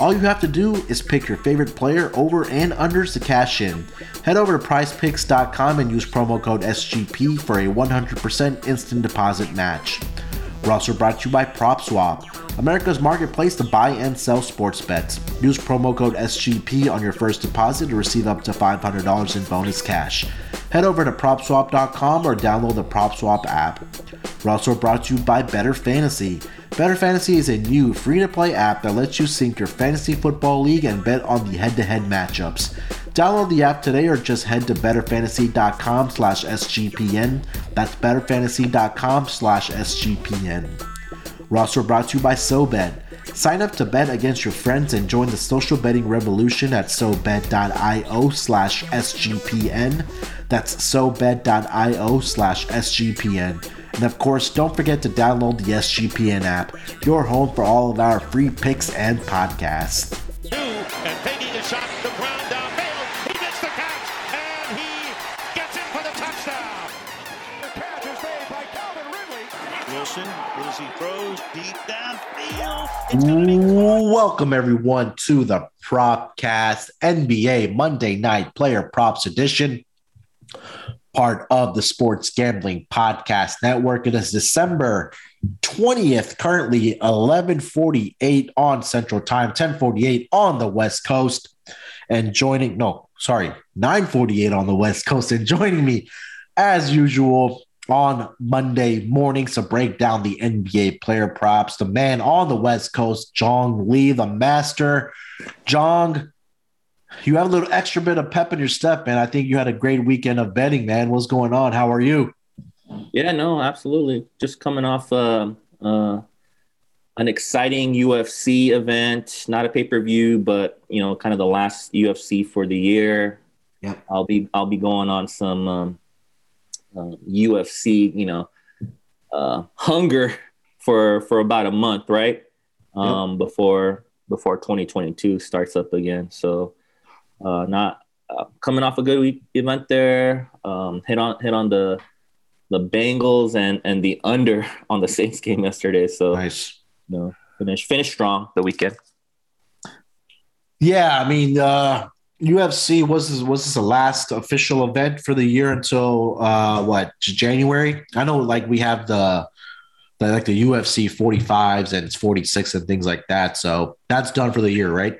All you have to do is pick your favorite player over and unders to cash in. Head over to prizepicks.com and use promo code SGP for a 100% instant deposit match. We're also brought to you by PropSwap, America's marketplace to buy and sell sports bets. Use promo code SGP on your first deposit to receive up to $500 in bonus cash. Head over to PropSwap.com or download the PropSwap app. We're also brought to you by Bettor Fantasy. Bettor Fantasy is a new free to play app that lets you sync your fantasy football league and bet on the head to head matchups. Download the app today or just head to bettorfantasy.com slash SGPN. That's bettorfantasy.com slash SGPN. We're brought to you by SoBet. Sign up to bet against your friends and join the social betting revolution at SoBet.io slash SGPN. That's SoBet.io slash SGPN. And of course, don't forget to download the SGPN app, your home for all of our free picks and podcasts. And taking a shot, the ground downfield. He gets the catch, and he gets it for the touchdown. The catch is made by Calvin Ridley. Wilson, as he throws deep downfield. It's gonna be Welcome everyone to the Propcast NBA Monday Night Player Props Edition, part of the Sports Gambling Podcast Network. It is December 20th, currently 11:48 on Central Time, 10:48 on the West Coast, and joining no, sorry, 9:48 on the West Coast, and joining me as usual on Monday mornings to break down the NBA player props. The man on the West Coast, Jong Lee, the master. Jong, you have a little extra bit of pep in your step, man. I think you had a great weekend of betting, man. What's going on? How are you? Yeah, no, absolutely. Just coming off uh, uh, an exciting UFC event, not a pay per view, but you know, kind of the last UFC for the year. Yeah. I'll be I'll be going on some um, uh, UFC, you know, uh, hunger for for about a month, right? Um, Before before 2022 starts up again. So, uh, not uh, coming off a good week event there. Um, hit on hit on the the Bengals and and the under on the Saints game yesterday. So Nice. you know, finish finish strong the weekend. Yeah, I mean, uh, UFC was this, was this the last official event for the year until uh, what January? I know, like we have the, the like the UFC 45s and it's 46 and things like that. So that's done for the year, right?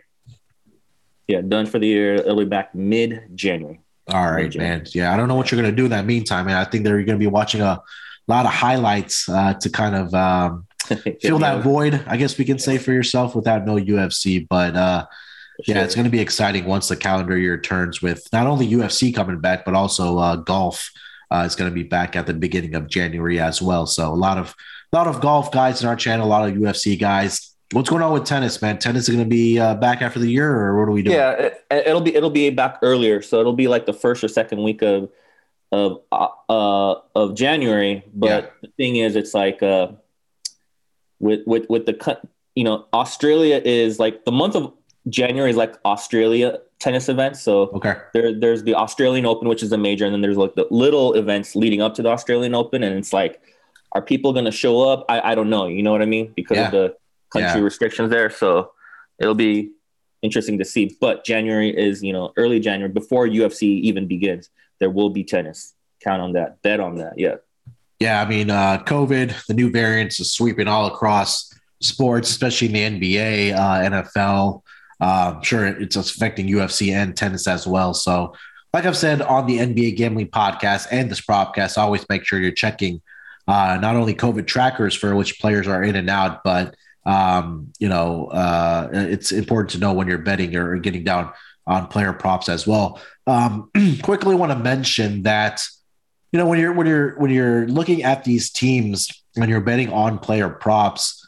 Yeah, done for the year. It'll be back mid January. All right, Legend. man. Yeah, I don't know what you're gonna do in that meantime, man. I think they're gonna be watching a lot of highlights uh, to kind of um, fill that void. I guess we can say for yourself without no UFC, but uh, yeah, it's gonna be exciting once the calendar year turns with not only UFC coming back, but also uh, golf uh, is gonna be back at the beginning of January as well. So a lot of a lot of golf guys in our channel, a lot of UFC guys. What's going on with tennis, man? Tennis is going to be uh, back after the year, or what are we doing? Yeah, it, it'll be it'll be back earlier, so it'll be like the first or second week of of uh, uh of January. But the thing is, it's like uh with with with the cut, you know, Australia is like the month of January is like Australia tennis events. So Okay. there there's the Australian Open, which is a major, and then there's like the little events leading up to the Australian Open, and it's like, are people going to show up? I I don't know. You know what I mean? Because Yeah. of the country Yeah. restrictions there. So it'll be interesting to see. But January is, you know, early January before UFC even begins. There will be tennis. Count on that. Bet on that. Yeah. Yeah, I mean, uh, COVID, the new variants is sweeping all across sports, especially in the NBA, uh, NFL. Uh, I'm sure it's affecting UFC and tennis as well. So, like I've said on the NBA Gambling Podcast and this podcast, always make sure you're checking uh, not only COVID trackers for which players are in and out, but um, you know, uh, it's important to know when you're betting or getting down on player props as well. Um, quickly want to mention that you know when you're when you're when you're looking at these teams and you're betting on player props,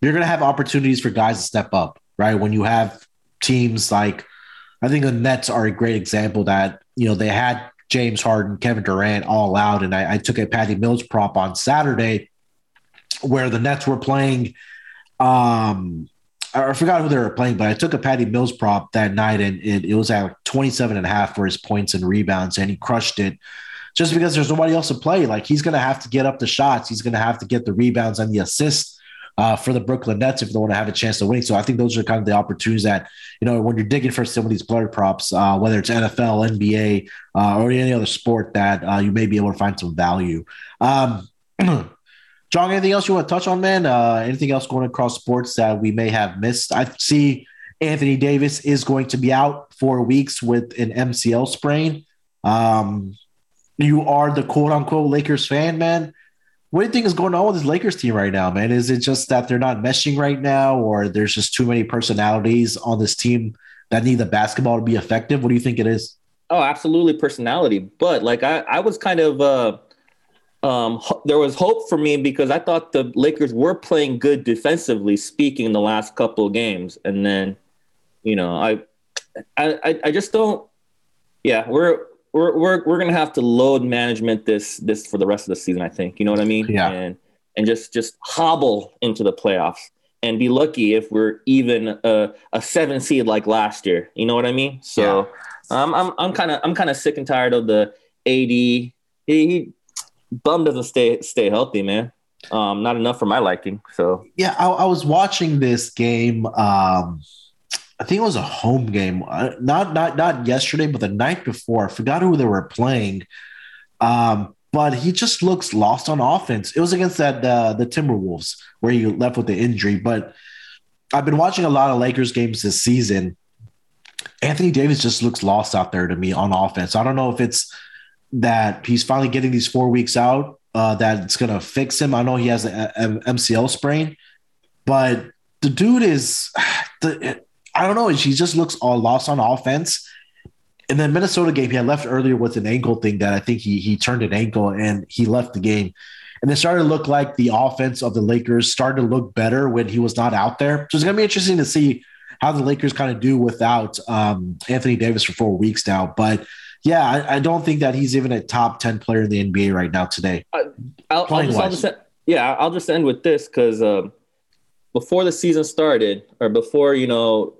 you're going to have opportunities for guys to step up, right? When you have teams like I think the Nets are a great example that you know they had James Harden, Kevin Durant all out, and I, I took a Patty Mills prop on Saturday where the Nets were playing. Um, I forgot who they were playing, but I took a Patty Mills prop that night, and it, it was at 27 and a half for his points and rebounds, and he crushed it just because there's nobody else to play. Like he's going to have to get up the shots, he's going to have to get the rebounds and the assists uh, for the Brooklyn Nets if they want to have a chance to win. So I think those are kind of the opportunities that you know when you're digging for some of these player props, uh, whether it's NFL, NBA, uh, or any other sport that uh, you may be able to find some value. Um, Jong, anything else you want to touch on, man? Uh, anything else going across sports that we may have missed? I see Anthony Davis is going to be out for weeks with an MCL sprain. Um, you are the quote unquote Lakers fan, man. What do you think is going on with this Lakers team right now, man? Is it just that they're not meshing right now, or there's just too many personalities on this team that need the basketball to be effective? What do you think it is? Oh, absolutely personality. But like I, I was kind of uh um, there was hope for me because I thought the Lakers were playing good defensively speaking in the last couple of games. And then, you know, I, I, I just don't, yeah, we're, we're, we're, we're going to have to load management this, this for the rest of the season, I think, you know what I mean? Yeah. And, and just, just hobble into the playoffs and be lucky if we're even a, a seven seed like last year. You know what I mean? So yeah. um, I'm, I'm kind of, I'm kind of sick and tired of the AD. He, he Bum doesn't stay stay healthy, man. Um, not enough for my liking. So yeah, I, I was watching this game. Um, I think it was a home game, not not not yesterday, but the night before. I forgot who they were playing. Um, but he just looks lost on offense. It was against that uh, the Timberwolves where he left with the injury. But I've been watching a lot of Lakers games this season. Anthony Davis just looks lost out there to me on offense. I don't know if it's that he's finally getting these four weeks out. Uh, that it's gonna fix him. I know he has an MCL sprain, but the dude is the I don't know. He just looks all lost on offense. In the Minnesota game, he had left earlier with an ankle thing that I think he he turned an ankle and he left the game. And it started to look like the offense of the Lakers started to look better when he was not out there. So it's gonna be interesting to see how the Lakers kind of do without um, Anthony Davis for four weeks now. But yeah, I, I, don't think that he's even a top 10 player in the NBA right now today. Uh, I'll, I'll, just, I'll, just, yeah, I'll just end with this because um, before the season started, or before, you know,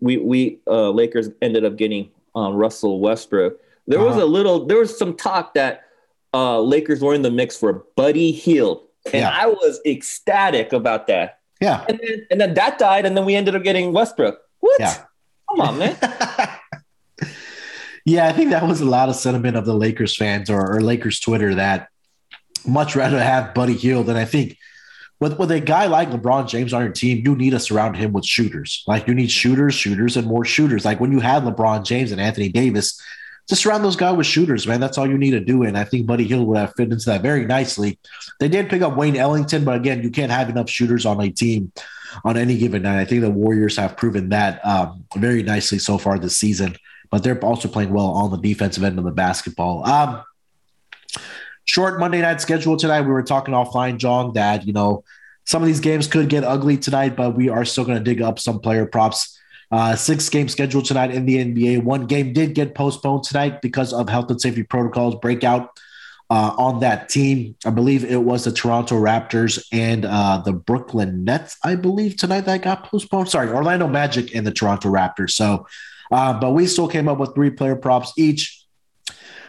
we, we uh, Lakers ended up getting um, Russell Westbrook, there uh-huh. was a little, there was some talk that uh, Lakers were in the mix for Buddy Hield. And yeah. I was ecstatic about that. Yeah. And then, and then that died, and then we ended up getting Westbrook. What? Yeah. Come on, man. Yeah, I think that was a lot of sentiment of the Lakers fans or, or Lakers Twitter that much rather have Buddy Hield. And I think with, with a guy like LeBron James on your team, you need to surround him with shooters. Like you need shooters, shooters, and more shooters. Like when you had LeBron James and Anthony Davis, just surround those guys with shooters, man. That's all you need to do. And I think Buddy Hield would have fit into that very nicely. They did pick up Wayne Ellington, but again, you can't have enough shooters on a team on any given night. I think the Warriors have proven that um, very nicely so far this season but they're also playing well on the defensive end of the basketball. Um, short Monday night schedule tonight. We were talking offline, Jong, that you know some of these games could get ugly tonight, but we are still going to dig up some player props. Uh, six game schedule tonight in the NBA. One game did get postponed tonight because of health and safety protocols breakout uh, on that team. I believe it was the Toronto Raptors and uh, the Brooklyn Nets. I believe tonight that got postponed. Sorry, Orlando Magic and the Toronto Raptors. So uh, but we still came up with three player props each.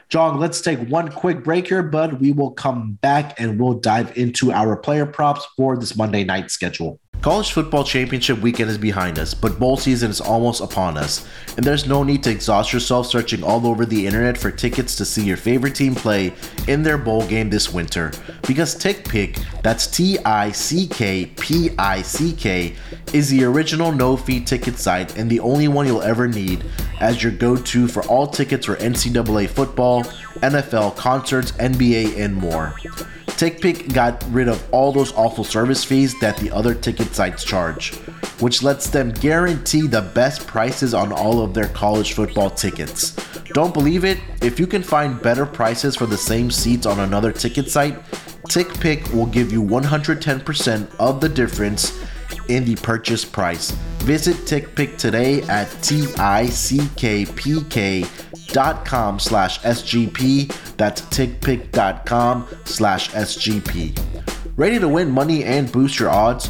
Jong, let's take one quick break here, bud. We will come back and we'll dive into our player props for this Monday night schedule. College football championship weekend is behind us, but bowl season is almost upon us, and there's no need to exhaust yourself searching all over the internet for tickets to see your favorite team play in their bowl game this winter. Because TickPick, that's T I C K P I C K, is the original no fee ticket site and the only one you'll ever need as your go to for all tickets for NCAA football, NFL, concerts, NBA, and more. TickPick got rid of all those awful service fees that the other ticket sites charge, which lets them guarantee the best prices on all of their college football tickets. Don't believe it? If you can find better prices for the same seats on another ticket site, TickPick will give you 110% of the difference in the purchase price. Visit TickPick today at T-I-C-K-P-K.com slash SGP. That's tickpick.com slash SGP. Ready to win money and boost your odds?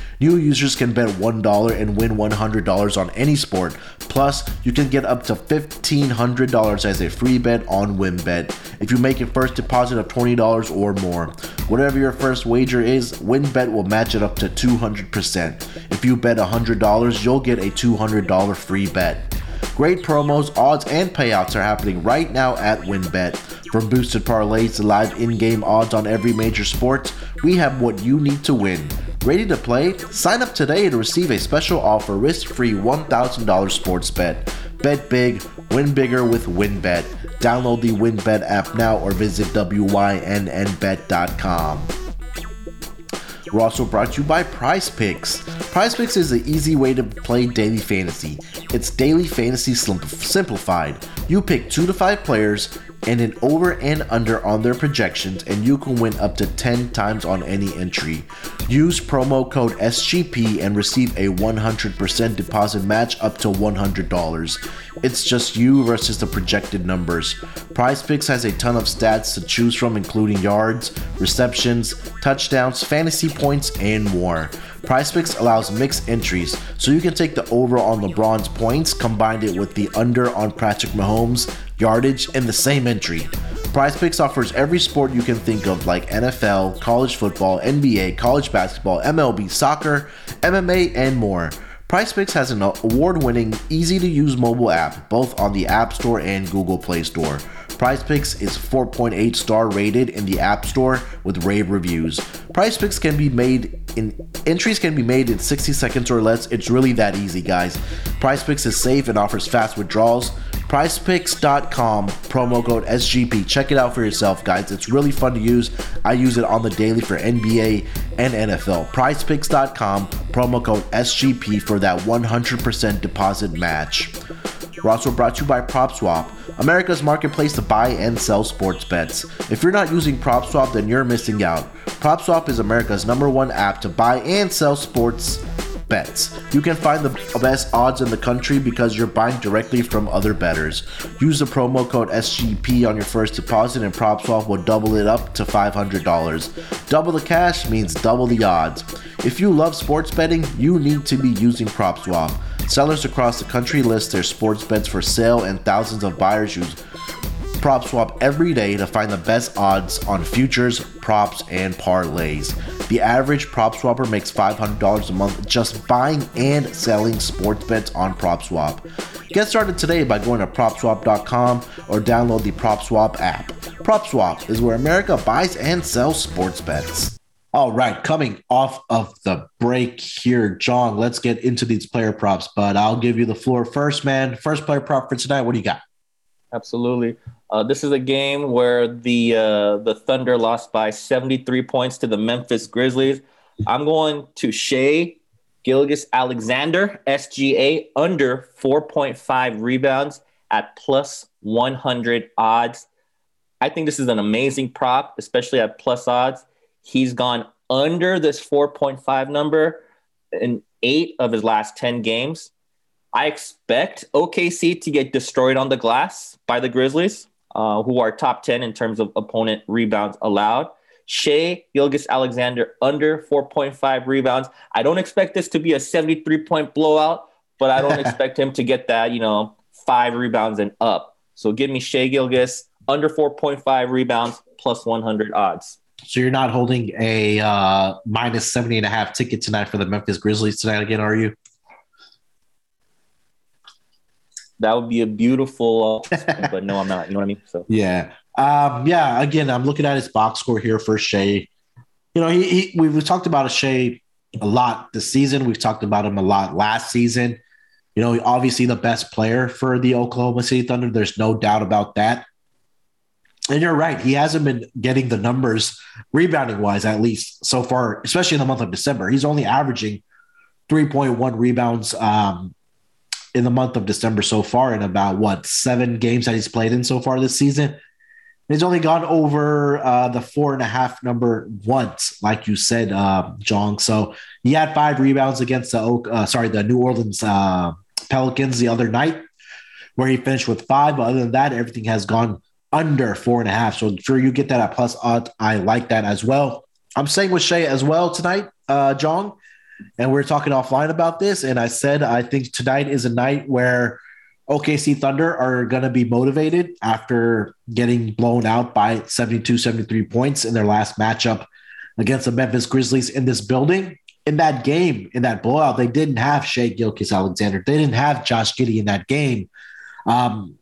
New users can bet $1 and win $100 on any sport. Plus, you can get up to $1,500 as a free bet on WynnBET if you make a first deposit of $20 or more. Whatever your first wager is, WynnBET will match it up to 200%. If you bet $100, you'll get a $200 free bet. Great promos, odds, and payouts are happening right now at WynnBET. From boosted parlays to live in-game odds on every major sport, we have what you need to win. Ready to play? Sign up today to receive a special offer risk-free $1,000 sports bet. Bet big, win bigger with WynnBET. Download the WynnBET app now or visit wynnbet.com. We're also brought to you by Prize Picks. Prize Picks is an easy way to play daily fantasy. It's daily fantasy simplified. You pick two to five players and an over and under on their projections, and you can win up to 10 times on any entry. Use promo code SGP and receive a 100% deposit match up to $100. It's just you versus the projected numbers. Prize Picks has a ton of stats to choose from, including yards, receptions, touchdowns, fantasy points, and more. Prize Picks allows mixed entries, so you can take the over on LeBron's points, combine it with the under on Patrick Mahomes, yardage, in the same entry. Prize Picks offers every sport you can think of, like NFL, college football, NBA, college basketball, MLB, soccer, MMA, and more. Prize Picks has an award winning, easy to use mobile app, both on the App Store and Google Play Store. Prize Picks is 4.8 star rated in the App Store with rave reviews. Prize Picks can be made in entries can be made in 60 seconds or less. It's really that easy, guys. Prize Picks is safe and offers fast withdrawals. PrizePicks.com promo code SGP. Check it out for yourself, guys. It's really fun to use. I use it on the daily for NBA and NFL. PrizePicks.com, promo code SGP for that 100% deposit match. We're also brought to you by PropSwap, America's marketplace to buy and sell sports bets. If you're not using PropSwap, then you're missing out. PropSwap is America's number one app to buy and sell sports bets. You can find the best odds in the country because you're buying directly from other bettors. Use the promo code SGP on your first deposit and PropSwap will double it up to $500. Double the cash means double the odds. If you love sports betting, you need to be using PropSwap. Sellers across the country list their sports bets for sale, and thousands of buyers use PropSwap every day to find the best odds on futures, props, and parlays. The average prop swapper makes $500 a month just buying and selling sports bets on PropSwap. Get started today by going to PropSwap.com or download the PropSwap app. PropSwap is where America buys and sells sports bets. All right, coming off of the break here, Jong, let's get into these player props, but I'll give you the floor first, man. First player prop for tonight. What do you got? Absolutely. Uh, this is a game where the uh, the Thunder lost by 73 points to the Memphis Grizzlies. I'm going to Shai Gilgeous Alexander, SGA, under 4.5 rebounds at plus 100 odds. I think this is an amazing prop, especially at plus odds. He's gone under this 4.5 number in eight of his last 10 games. I expect OKC to get destroyed on the glass by the Grizzlies, uh, who are top 10 in terms of opponent rebounds allowed. Shai Gilgeous Alexander under 4.5 rebounds. I don't expect this to be a 73 point blowout, but I don't expect him to get that, you know, five rebounds and up. So give me Shai Gilgeous under 4.5 rebounds plus 100 odds. So you're not holding a uh, minus 70 and a half ticket tonight for the Memphis Grizzlies tonight again, are you? That would be a beautiful, uh, but no, I'm not. You know what I mean? So yeah, um, yeah. Again, I'm looking at his box score here for Shai. You know, he, he we've talked about a Shai a lot this season. We've talked about him a lot last season. You know, obviously the best player for the Oklahoma City Thunder. There's no doubt about that. And you're right. He hasn't been getting the numbers rebounding wise, at least so far, especially in the month of December. He's only averaging 3.1 rebounds um, in the month of December so far in about what seven games that he's played in so far this season. He's only gone over uh, the four and a half number once, like you said, uh, Jong. So he had five rebounds against the uh, sorry the New Orleans uh, Pelicans the other night, where he finished with five. But other than that, everything has gone under four and a half. So sure you get that at plus odds. I like that as well. I'm staying with Shai as well tonight, uh, Jong. And we are talking offline about this. And I said I think tonight is a night where OKC Thunder are going to be motivated after getting blown out by 72, 73 points in their last matchup against the Memphis Grizzlies in this building. In that game, in that blowout, they didn't have Shai Gilgeous-Alexander. They didn't have Josh Giddey in that game. Um,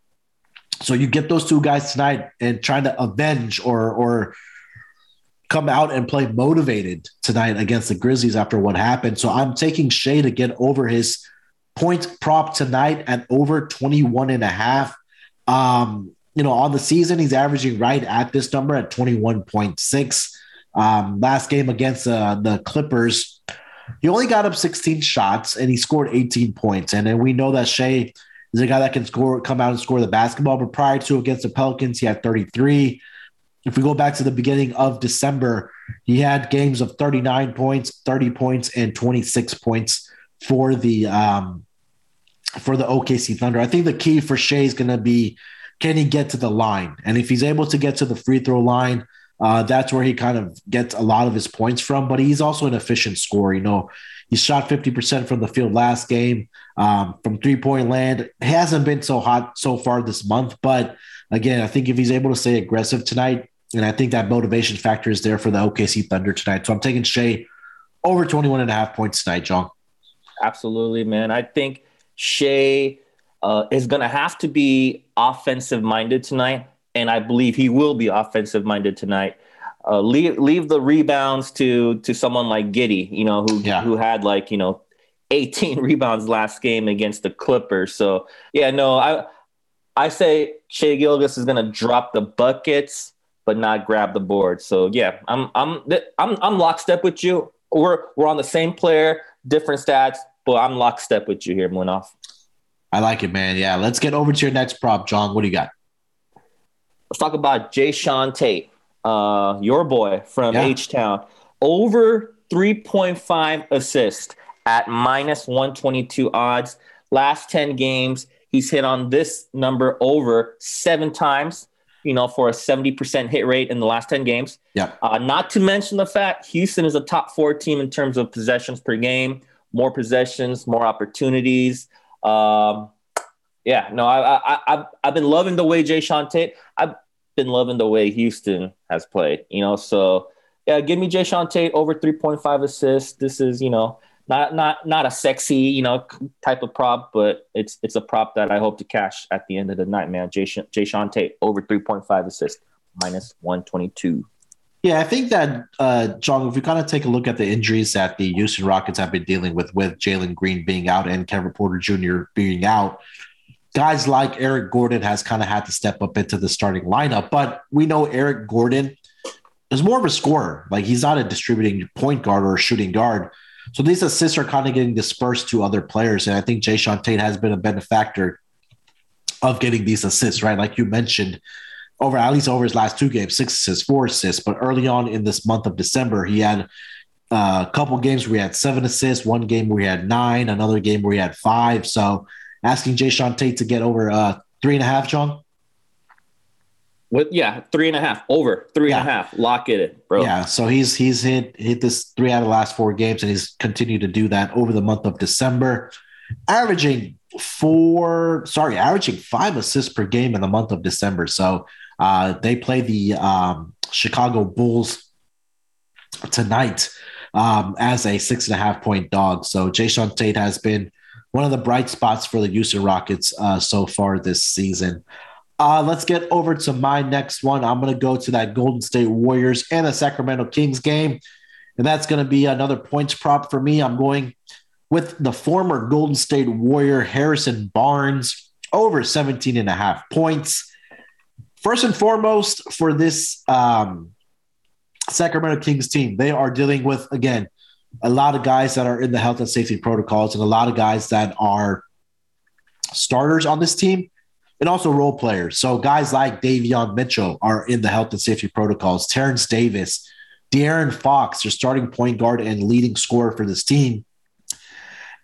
so you get those two guys tonight and trying to avenge or or come out and play motivated tonight against the Grizzlies after what happened. So I'm taking Shai to get over his point prop tonight at over 21 and a half. Um, you know, on the season, he's averaging right at this number at 21.6. Um, last game against uh, the Clippers, he only got up 16 shots and he scored 18 points. And then we know that Shai is a guy that can score, come out and score the basketball. But prior to against the Pelicans, he had 33. If we go back to the beginning of December, he had games of 39 points, 30 points, and 26 points for the um, for the OKC Thunder. I think the key for Shai is going to be can he get to the line, and if he's able to get to the free throw line, uh, that's where he kind of gets a lot of his points from. But he's also an efficient scorer. You know, he shot 50% from the field last game um, from three point land. Hasn't been so hot so far this month, but again, I think if he's able to stay aggressive tonight, and I think that motivation factor is there for the OKC Thunder tonight. So I'm taking Shai over 21 and a half points tonight, Jong. Absolutely, man. I think Shai uh, is going to have to be offensive minded tonight. And I believe he will be offensive minded tonight. Uh, leave leave the rebounds to to someone like Giddey, you know, who yeah. who had like you know 18 rebounds last game against the Clippers. So yeah, no, I I say Shai Gilgeous is gonna drop the buckets, but not grab the board. So yeah, I'm I'm I'm I'm lockstep with you. We're we're on the same player, different stats, but I'm lockstep with you here, Munaf. I like it, man. Yeah, let's get over to your next prop, Jong. What do you got? Let's talk about Jae'Sean Tate, uh, your boy from H Town. Over 3.5 assists at minus 122 odds. Last 10 games, he's hit on this number over seven times, you know, for a 70% hit rate in the last 10 games. Yeah. Uh, not to mention the fact Houston is a top four team in terms of possessions per game, more possessions, more opportunities. Um, yeah, no, I, I, I've, I've been loving the way Jae'Sean Tate, I've been loving the way Houston has played, you know, so yeah, give me Jae'Sean Tate over 3.5 assists. This is, you know, not not not a sexy you know type of prop, but it's it's a prop that I hope to cash at the end of the night, man. Jay Jae'Sean Tate over three point five assists, minus one twenty two. Yeah, I think that uh, Jong, if we kind of take a look at the injuries that the Houston Rockets have been dealing with, with Jalen Green being out and Kevin Porter Jr. being out, guys like Eric Gordon has kind of had to step up into the starting lineup. But we know Eric Gordon is more of a scorer. Like he's not a distributing point guard or shooting guard. So these assists are kind of getting dispersed to other players. And I think Jae'Sean Tate has been a benefactor of getting these assists, right? Like you mentioned, over at least over his last two games, six assists, four assists. But early on in this month of December, he had uh, a couple games where he had seven assists, one game where he had nine, another game where he had five. So asking Jae'Sean Tate to get over uh, three and a half, Jong. With yeah, three and a half over three yeah. and a half. Lock it in, bro. Yeah, so he's he's hit hit this three out of the last four games, and he's continued to do that over the month of December, averaging four. Sorry, averaging five assists per game in the month of December. So uh, they play the um, Chicago Bulls tonight um, as a six and a half point dog. So Jae'Sean Tate has been one of the bright spots for the Houston Rockets uh, so far this season. Uh, let's get over to my next one. I'm going to go to that Golden State Warriors and the Sacramento Kings game. And that's going to be another points prop for me. I'm going with the former Golden State Warrior Harrison Barnes over 17 and a half points. First and foremost, for this um, Sacramento Kings team, they are dealing with, again, a lot of guys that are in the health and safety protocols and a lot of guys that are starters on this team and also role players. So guys like Davion Mitchell are in the health and safety protocols. Terrence Davis, De'Aaron Fox, your starting point guard and leading scorer for this team.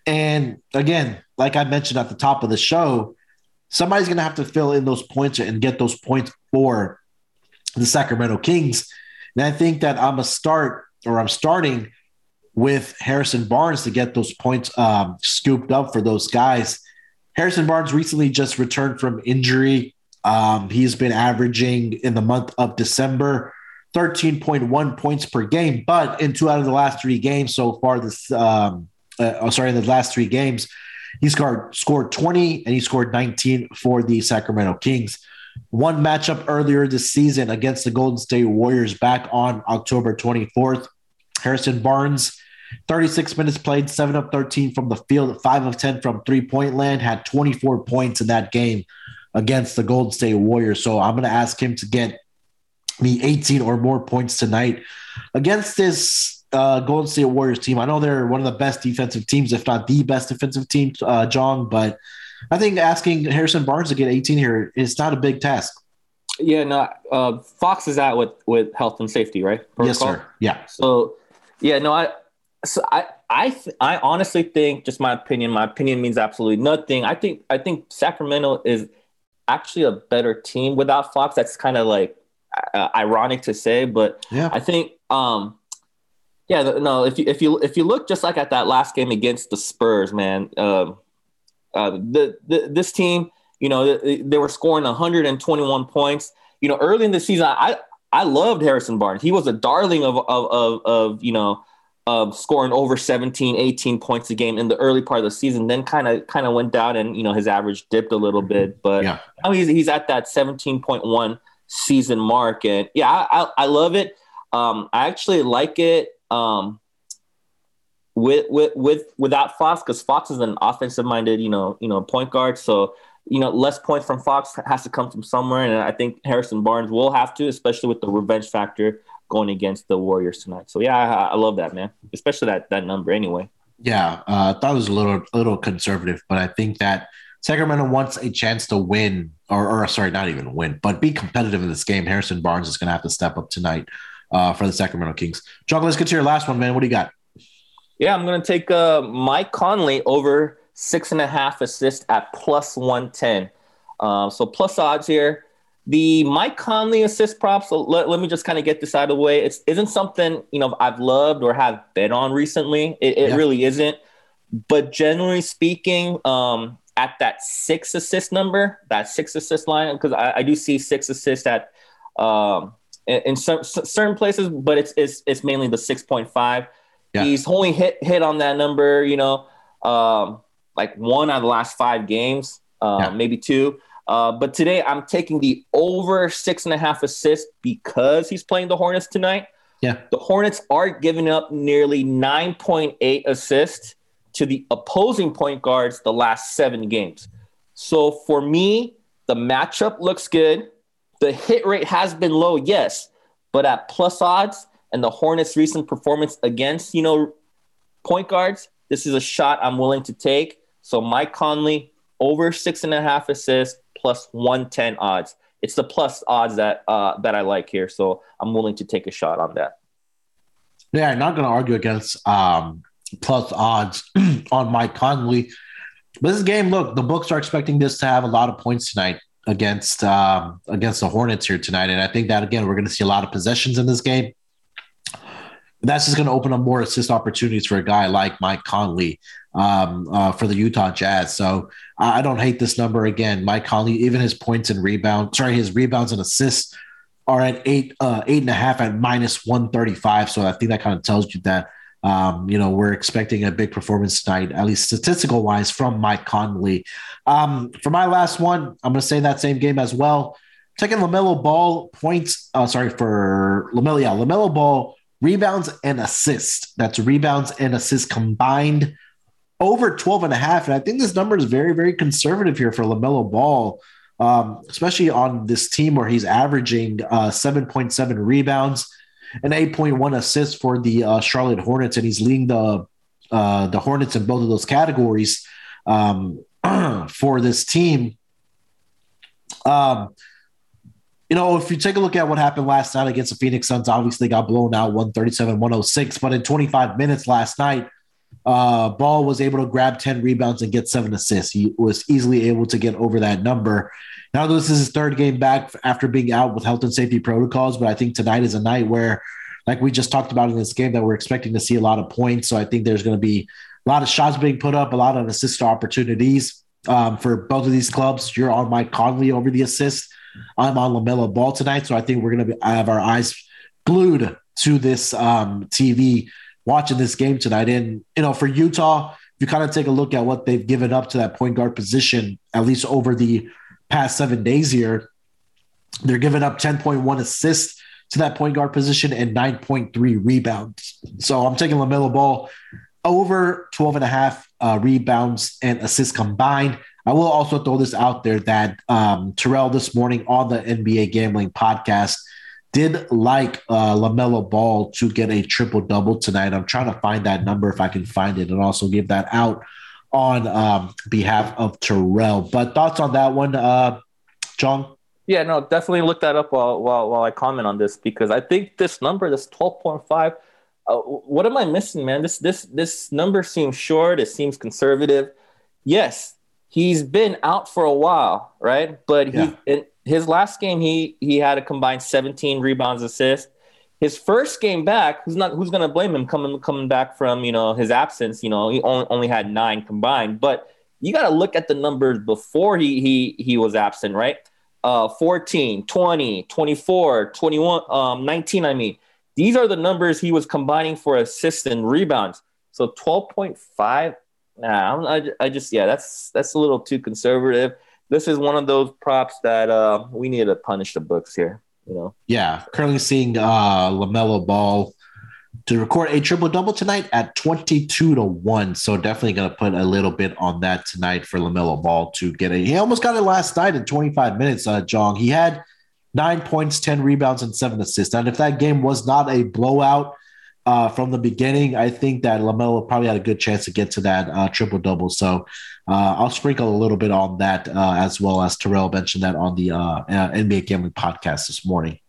And again, like I mentioned at the top of the show, somebody's going to have to fill in those points and get those points for the Sacramento Kings. And I think that I'm a start or I'm starting with Harrison Barnes to get those points um, scooped up for those guys. Harrison Barnes recently just returned from injury. Um, he's been averaging in the month of December 13.1 points per game, but in two out of the last three games so far, this um, uh, oh, sorry, in the last three games, he scored scored 20 and he scored 19 for the Sacramento Kings. One matchup earlier this season against the Golden State Warriors back on October 24th. Harrison Barnes 36 minutes played, 7 of 13 from the field, 5 of 10 from three point land, had 24 points in that game against the Golden State Warriors. So I'm going to ask him to get me 18 or more points tonight against this uh, Golden State Warriors team. I know they're one of the best defensive teams, if not the best defensive team, uh, Jong, but I think asking Harrison Barnes to get 18 here is not a big task. Yeah, no. Uh, Fox is out with with health and safety, right? Protocol? Yes, sir. Yeah. So, yeah, no, I so I I th- I honestly think just my opinion. My opinion means absolutely nothing. I think I think Sacramento is actually a better team without Fox. That's kind of like uh, ironic to say, but yeah. I think um yeah no if you if you if you look just like at that last game against the Spurs, man, um, uh, the, the this team you know they, they were scoring 121 points. You know early in the season, I I loved Harrison Barnes. He was a darling of of of, of you know uh, scoring over 17, 18 points a game in the early part of the season, then kind of kind of went down and you know his average dipped a little bit, but yeah. now he's he's at that 17.1 season mark, and yeah, I I, I love it. Um, I actually like it um, with with with without Fox because Fox is an offensive minded you know you know point guard, so you know less points from Fox has to come from somewhere, and I think Harrison Barnes will have to, especially with the revenge factor going against the Warriors tonight. So yeah, I, I love that man, especially that that number anyway. Yeah, uh, I thought it was a little a little conservative, but I think that Sacramento wants a chance to win, or, or sorry, not even win, but be competitive in this game. Harrison Barnes is going to have to step up tonight uh, for the Sacramento Kings. Jong, let's get to your last one, man. What do you got? Yeah, I'm going to take uh, Mike Conley over six and a half assists at plus 110. Uh, so plus odds here. The Mike Conley assist props, let, let me just kind of get this out of the way. It isn't something, you know, I've loved or have bet on recently. It, it yeah. really isn't. But generally speaking, um, at that six assist number, that six assist line, because I, I, do see six assists at um, in, in some, certain places, but it's, it's, it's mainly the 6.5. Yeah. He's only hit, hit on that number, you know, um, like one out of the last five games, uh, yeah. maybe two. Uh, but today I'm taking the over six and a half assists because he's playing the Hornets tonight. Yeah. The Hornets are giving up nearly 9.8 assists to the opposing point guards the last seven games. So for me, the matchup looks good. The hit rate has been low, yes, but at plus odds and the Hornets' recent performance against, you know, point guards, this is a shot I'm willing to take. So Mike Conley over six and a half assists plus 110 odds. It's the plus odds that uh, that I like here, so I'm willing to take a shot on that. Yeah, I'm not going to argue against um, plus odds on Mike Conley. But this game, look, the books are expecting this to have a lot of points tonight against um, against the Hornets here tonight, and I think that again we're going to see a lot of possessions in this game. That's just going to open up more assist opportunities for a guy like Mike Conley um, uh, for the Utah Jazz. So I don't hate this number again. Mike Conley, even his points and rebounds, sorry, his rebounds and assists are at eight, uh, eight and a half at minus 135. So I think that kind of tells you that, um, you know, we're expecting a big performance tonight, at least statistical wise, from Mike Conley. Um, for my last one, I'm going to say that same game as well. Taking LaMelo Ball points, uh, sorry, for LaMelo, yeah, LaMelo Ball rebounds and assists. That's rebounds and assists combined over 12 and a half. And I think this number is very, very conservative here for LaMelo Ball, um, especially on this team where he's averaging uh, 7.7 rebounds and 8.1 assists for the uh, Charlotte Hornets. And he's leading the, uh, the Hornets in both of those categories um, for this team. Um, you know, if you take a look at what happened last night against the Phoenix Suns, obviously got blown out 137 106. But in 25 minutes last night, uh, Ball was able to grab 10 rebounds and get seven assists. He was easily able to get over that number. Now, this is his third game back after being out with health and safety protocols, but I think tonight is a night where, like we just talked about in this game, that we're expecting to see a lot of points. So I think there's going to be a lot of shots being put up, a lot of assist opportunities um, for both of these clubs. You're on Mike Conley over the assist. I'm on LaMelo Ball tonight. So I think we're going to have our eyes glued to this um, TV watching this game tonight. And, you know, for Utah, if you kind of take a look at what they've given up to that point guard position, at least over the past seven days here, they're giving up 10.1 assists to that point guard position and 9.3 rebounds. So I'm taking LaMelo Ball over 12 and a half uh, rebounds and assists combined. I will also throw this out there that um, Terrell this morning on the NBA Gambling Podcast did like uh, LaMelo Ball to get a triple double tonight. I'm trying to find that number if I can find it and also give that out on um, behalf of Terrell. But thoughts on that one, uh, Jong? Yeah, no, definitely look that up while, while, while I comment on this because I think this number, this 12.5, uh, what am I missing, man? This this this number seems short. It seems conservative. Yes, he's been out for a while, right? But he yeah. in his last game he he had a combined 17 rebounds, assists. His first game back, who's not who's gonna blame him coming coming back from you know his absence? You know he only, only had nine combined, but you got to look at the numbers before he he he was absent, right? Uh, 14, 20, 24, 21, um, 19. I mean, these are the numbers he was combining for assists and rebounds. So 12.5 Nah, I, I just yeah, that's that's a little too conservative. This is one of those props that uh, we need to punish the books here. You know. Yeah, currently seeing uh, LaMelo Ball to record a triple double tonight at 22 to 1. So definitely going to put a little bit on that tonight for LaMelo Ball to get it. He almost got it last night in 25 minutes, uh, Jong. He had nine points, 10 rebounds, and seven assists. And if that game was not a blowout, uh, from the beginning, I think that LaMelo probably had a good chance to get to that uh, triple double. So uh, I'll sprinkle a little bit on that uh, as well as Terrell mentioned that on the uh, uh, NBA Gambling podcast this morning.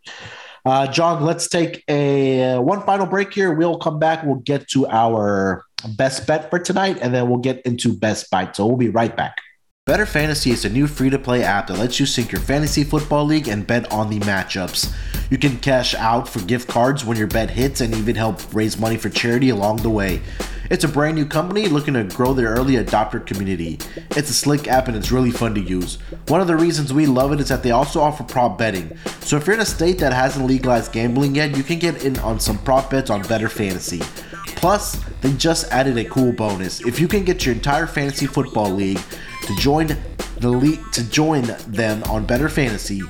Jong, let's take a one final break here. We'll come back. We'll get to our best bet for tonight, and then we'll get into best bite. So we'll be right back. Bettor Fantasy is a new free to play app that lets you sync your fantasy football league and bet on the matchups. You can cash out for gift cards when your bet hits and even help raise money for charity along the way. It's a brand new company looking to grow their early adopter community. It's a slick app and it's really fun to use. One of the reasons we love it is that they also offer prop betting. So if you're in a state that hasn't legalized gambling yet, you can get in on some prop bets on Bettor Fantasy. Plus, they just added a cool bonus. If you can get your entire fantasy football league to join the league to join them on Bettor Fantasy,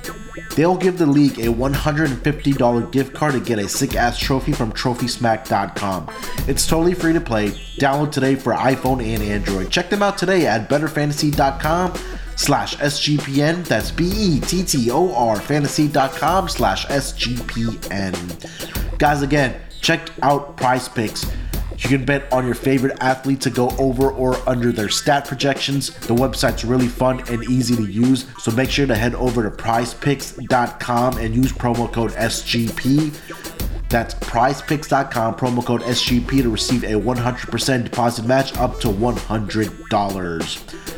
they'll give the league a $150 gift card to get a sick ass trophy from TrophySmack.com. It's totally free to play. Download today for iPhone and Android. Check them out today at BettorFantasy.com slash SGPN. That's B-E-T-T-O-R fantasy.com slash SGPN. Guys, again, check out Prize Picks. You can bet on your favorite athlete to go over or under their stat projections. The website's really fun and easy to use, so make sure to head over to prizepicks.com and use promo code SGP. That's prizepicks.com, promo code SGP to receive a 100% deposit match up to $100.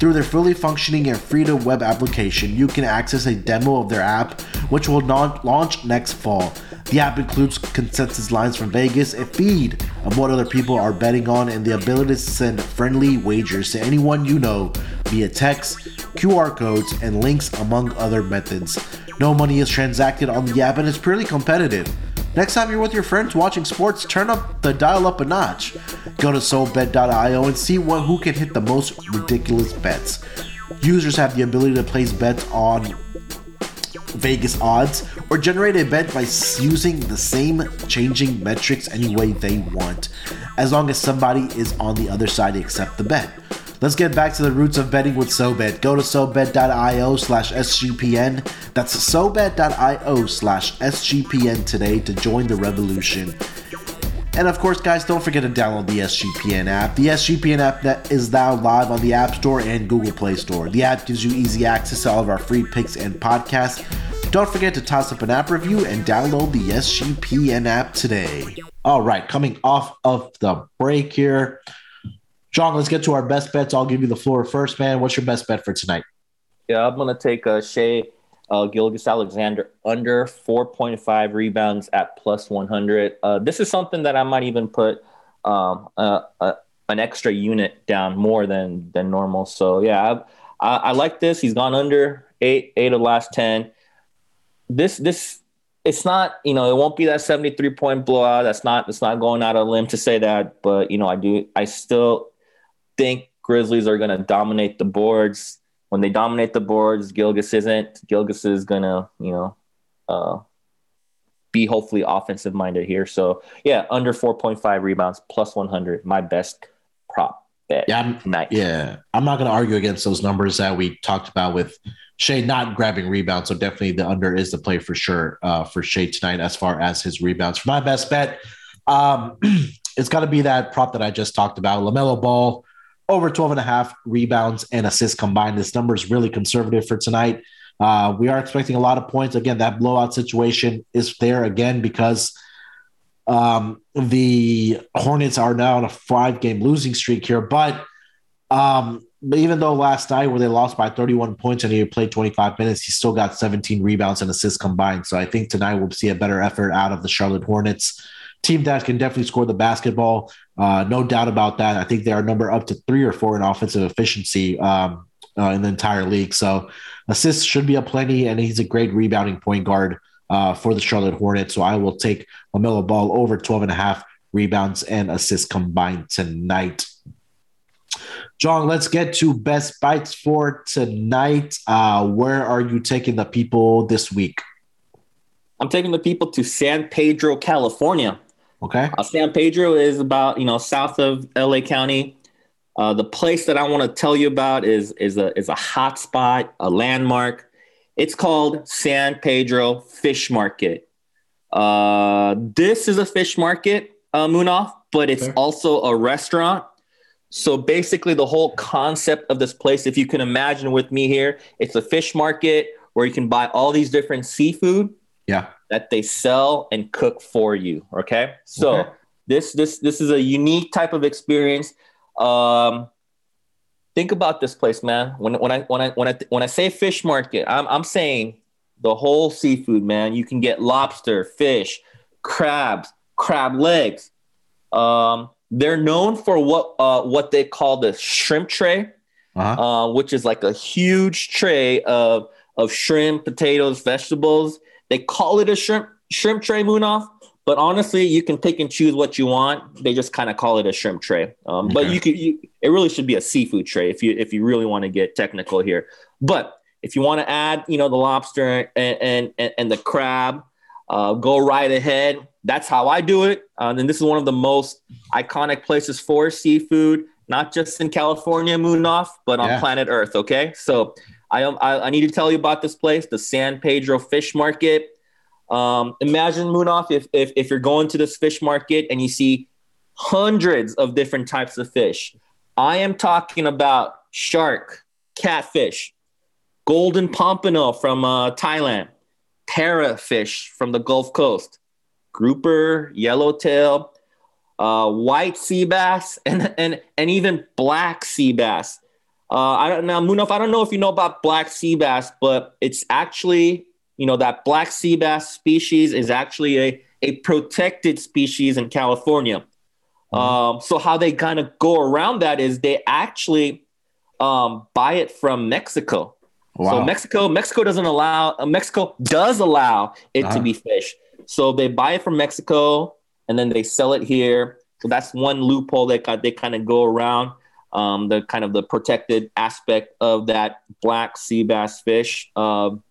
Through their fully functioning and free to web application, you can access a demo of their app, which will launch next fall. The app includes consensus lines from Vegas, a feed of what other people are betting on, and the ability to send friendly wagers to anyone you know via text, QR codes, and links, among other methods. No money is transacted on the app and it's purely competitive. Next time you're with your friends watching sports, turn up the dial up a notch. Go to SoBet.io and see what, who can hit the most ridiculous bets. Users have the ability to place bets on Vegas odds or generate a bet by using the same changing metrics any way they want, as long as somebody is on the other side to accept the bet. Let's get back to the roots of betting with SoBet. Go to SoBet.io slash SGPN. That's SoBet.io slash SGPN today to join the revolution. And of course, guys, don't forget to download the SGPN app. The SGPN app that is now live on the App Store and Google Play Store. The app gives you easy access to all of our free picks and podcasts. Don't forget to toss up an app review and download the SGPN app today. All right, coming off of the break here. Jong, let's get to our best bets. I'll give you the floor first, man. What's your best bet for tonight? Yeah, I'm gonna take uh, Shai uh, Gilgeous Alexander under 4.5 rebounds at plus 100. Uh, this is something that I might even put um, uh, uh, an extra unit down more than than normal. So yeah, I, I, I, like this. He's gone under eight eight of last ten. This this it's not you know it won't be that 73 point blowout. That's not it's not going out of limb to say that, but you know I do I still think Grizzlies are going to dominate the boards when they dominate the boards, Gilgeous isn't. Gilgeous is gonna, you know, uh, be hopefully offensive minded here. So yeah, under 4.5 rebounds, plus 100, my best prop bet. Yeah, I'm, tonight. yeah. I'm not gonna argue against those numbers that we talked about with Shai not grabbing rebounds. So definitely the under is the play for sure uh, for Shai tonight as far as his rebounds. For my best bet, um, it's got to be that prop that I just talked about, LaMelo Ball over 12 and a half rebounds and assists combined. This number is really conservative for tonight. Uh, we are expecting a lot of points. Again, that blowout situation is there again because um, the Hornets are now on a five game losing streak here. But um, even though last night where they lost by 31 points and he played 25 minutes, he still got 17 rebounds and assists combined. So I think tonight we'll see a better effort out of the Charlotte Hornets team that can definitely score the basketball. Uh, no doubt about that. I think they are number up to three or four in offensive efficiency um, uh, in the entire league. So assists should be a plenty, and he's a great rebounding point guard uh, for the Charlotte Hornets. So I will take LaMelo Ball over 12 and a half rebounds and assists combined tonight. Jong, let's get to best bites for tonight. Uh, where are you taking the people this week? I'm taking the people to San Pedro, California. Okay. Uh, San Pedro is about you know south of LA County. Uh, the place that I want to tell you about is is a is a hot spot, a landmark. It's called San Pedro Fish Market. Uh, this is a fish market, uh, Munaf, but it's okay. also a restaurant. So basically, the whole concept of this place, if you can imagine with me here, it's a fish market where you can buy all these different seafood yeah that they sell and cook for you okay? So okay. this this this is a unique type of experience. Um think about this place man. When when i when i when i when i say fish market i'm i'm saying the whole seafood man. You can get lobster fish crabs crab legs. Um they're known for what uh what they call the shrimp tray uh-huh. uh, which is like a huge tray of of shrimp potatoes vegetables they call it a shrimp shrimp tray Munaf, but honestly, you can pick and choose what you want. They just kind of call it a shrimp tray. Um, okay. But you could, you, it really should be a seafood tray if you if you really want to get technical here. But if you want to add, you know, the lobster and and, and the crab, uh, go right ahead. That's how I do it. Uh, and this is one of the most iconic places for seafood, not just in California, Munaf, but on yeah. planet Earth. Okay, so I, I, I need to tell you about this place, the San Pedro Fish Market. Um, imagine Munaf if, if if you're going to this fish market and you see hundreds of different types of fish. I am talking about shark, catfish, golden pompano from uh, Thailand, parrotfish from the Gulf Coast, grouper, yellowtail, uh, white sea bass, and, and, and even black sea bass. Uh, I don't know, Munaf. I don't know if you know about black sea bass, but it's actually, you know, that black sea bass species is actually a, a protected species in California. Mm-hmm. Um, so how they kind of go around that is they actually um, buy it from Mexico. Wow. So Mexico, Mexico doesn't allow. Uh, Mexico does allow it Uh-huh. to be fished. So they buy it from Mexico and then they sell it here. So that's one loophole that got, they kind of go around. Um, the kind of the protected aspect of that black sea bass fish. Um,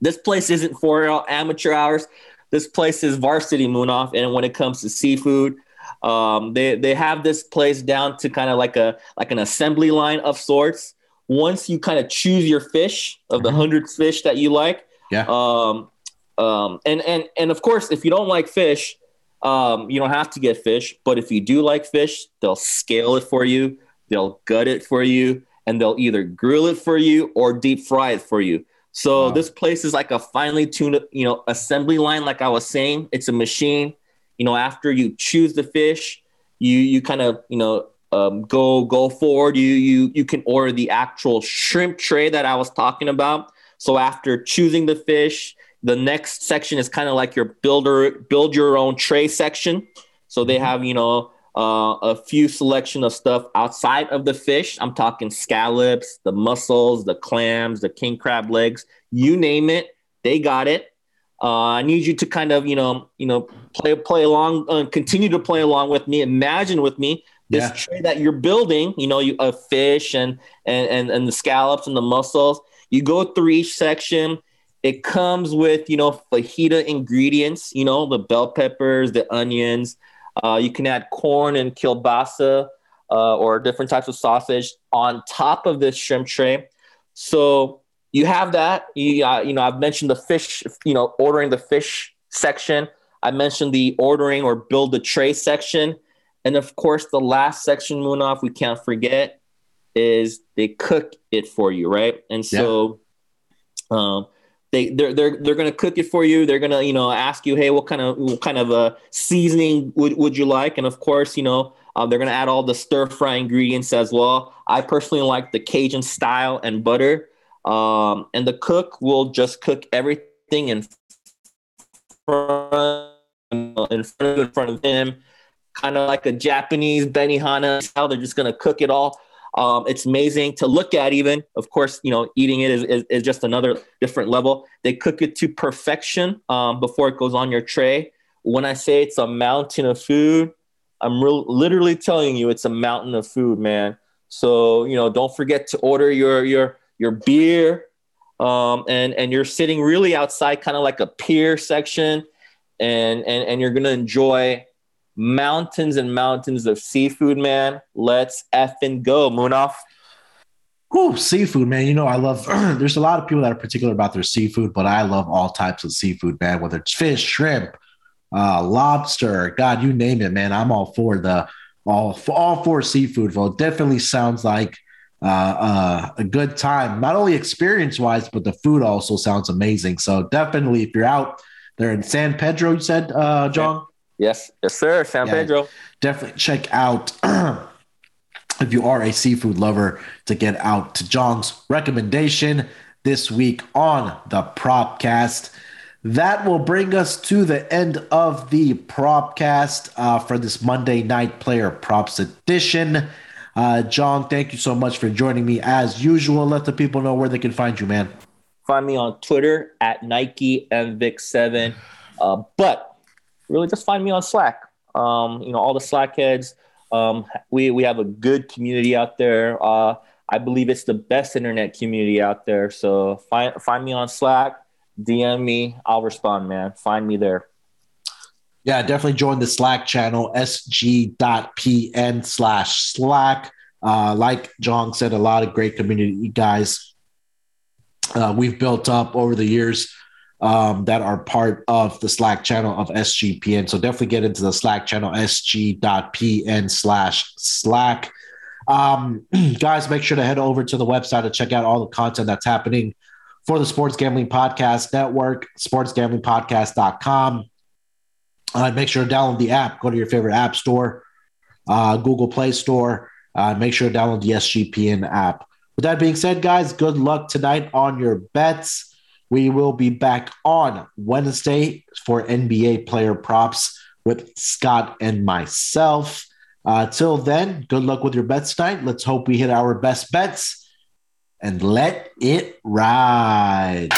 this place isn't for amateur hours. This place is varsity Munaf. And when it comes to seafood, um, they they have this place down to kind of like a like an assembly line of sorts. Once you kind of choose your fish of the Mhm. hundred fish that you like, Yeah. um, um, and and and of course, if you don't like fish, um, you don't have to get fish. But if you do like fish, they'll scale it for you, they'll gut it for you, and they'll either grill it for you or deep fry it for you. So Wow. this place is like a finely tuned, you know, assembly line. Like I was saying, it's a machine. You know, after you choose the fish, you you kind of you know um, go go forward. You you you can order the actual shrimp tray that I was talking about. So after choosing the fish, the next section is kind of like your builder build your own tray section. So they have you know uh, a few selection of stuff outside of the fish. I'm talking scallops, the mussels, the clams, the king crab legs, you name it, they got it. Uh, I need you to kind of you know you know play play along, uh, continue to play along with me. Imagine with me this Yeah. tray that you're building. You know, you a fish and and and and the scallops and the mussels. You go through each section. It comes with you know fajita ingredients. You know the bell peppers, the onions. Uh, you can add corn and kielbasa uh, or different types of sausage on top of this shrimp tray. So you have that. You, uh, you know, I've mentioned the fish. You know, ordering the fish section. I mentioned the ordering or build the tray section, and of course, the last section, Munaf, we can't forget, is they cook it for you, right? And so, um, they they're they're they're gonna cook it for you. They're gonna you know ask you, hey, what kind of what kind of a seasoning would would you like? And of course, you know. Um, they're gonna add all the stir fry ingredients as well. I personally like the Cajun style and butter. Um, and the cook will just cook everything in front, in front of, in front of him, kind of like a Japanese Benihana style. They're just gonna cook it all. Um, it's amazing to look at. Even, of course, you know, eating it is, is, is just another different level. They cook it to perfection um, before it goes on your tray. When I say it's a mountain of food, I'm literally telling you it's a mountain of food, man. So you know, don't forget to order your your your beer, um, and and you're sitting really outside, kind of like a pier section, and and and you're gonna enjoy mountains and mountains of seafood, man. Let's effing go, Munaf. Whew, seafood, man. You know, I love. there's a lot of people that are particular about their seafood, but I love all types of seafood, man. Whether it's fish, shrimp, uh, lobster, God, you name it, man. I'm all for the all for all for seafood. Well, it definitely sounds like uh, uh, a good time, not only experience wise, but the food also sounds amazing. So definitely, if you're out there in San Pedro, you said, uh, Jong, Yes, yes, sir. San Yeah. Pedro. definitely check out if you are a seafood lover to get out to Jong's recommendation this week on the Propcast. That will bring us to the end of the Propcast uh, for this Monday Night Player Props edition. Uh, Jong, thank you so much for joining me as usual. Let the people know where they can find you, man. Find me on Twitter at Nike MVic7. Uh, but really, just find me on Slack. Um, you know, all the Slack heads. Um, we we have a good community out there. Uh, I believe it's the best internet community out there. So find find me on Slack, DM me. I'll respond, man. Find me there. Yeah, definitely join the Slack channel, sg.pn slash Slack. Uh, like Jong said, a lot of great community guys uh, we've built up over the years um, that are part of the Slack channel of SGPN. So definitely get into the Slack channel, sg.pn slash Slack. Um, guys, make sure to head over to the website to check out all the content that's happening for the Sports Gambling Podcast Network, sportsgamblingpodcast.com. Uh, make sure to download the app. Go to your favorite app store, uh, Google Play Store. Uh, make sure to download the SGPN app. With that being said, guys, good luck tonight on your bets. We will be back on Wednesday for NBA player props with Scott and myself. Uh, till then, good luck with your bets tonight. Let's hope we hit our best bets. and let it ride.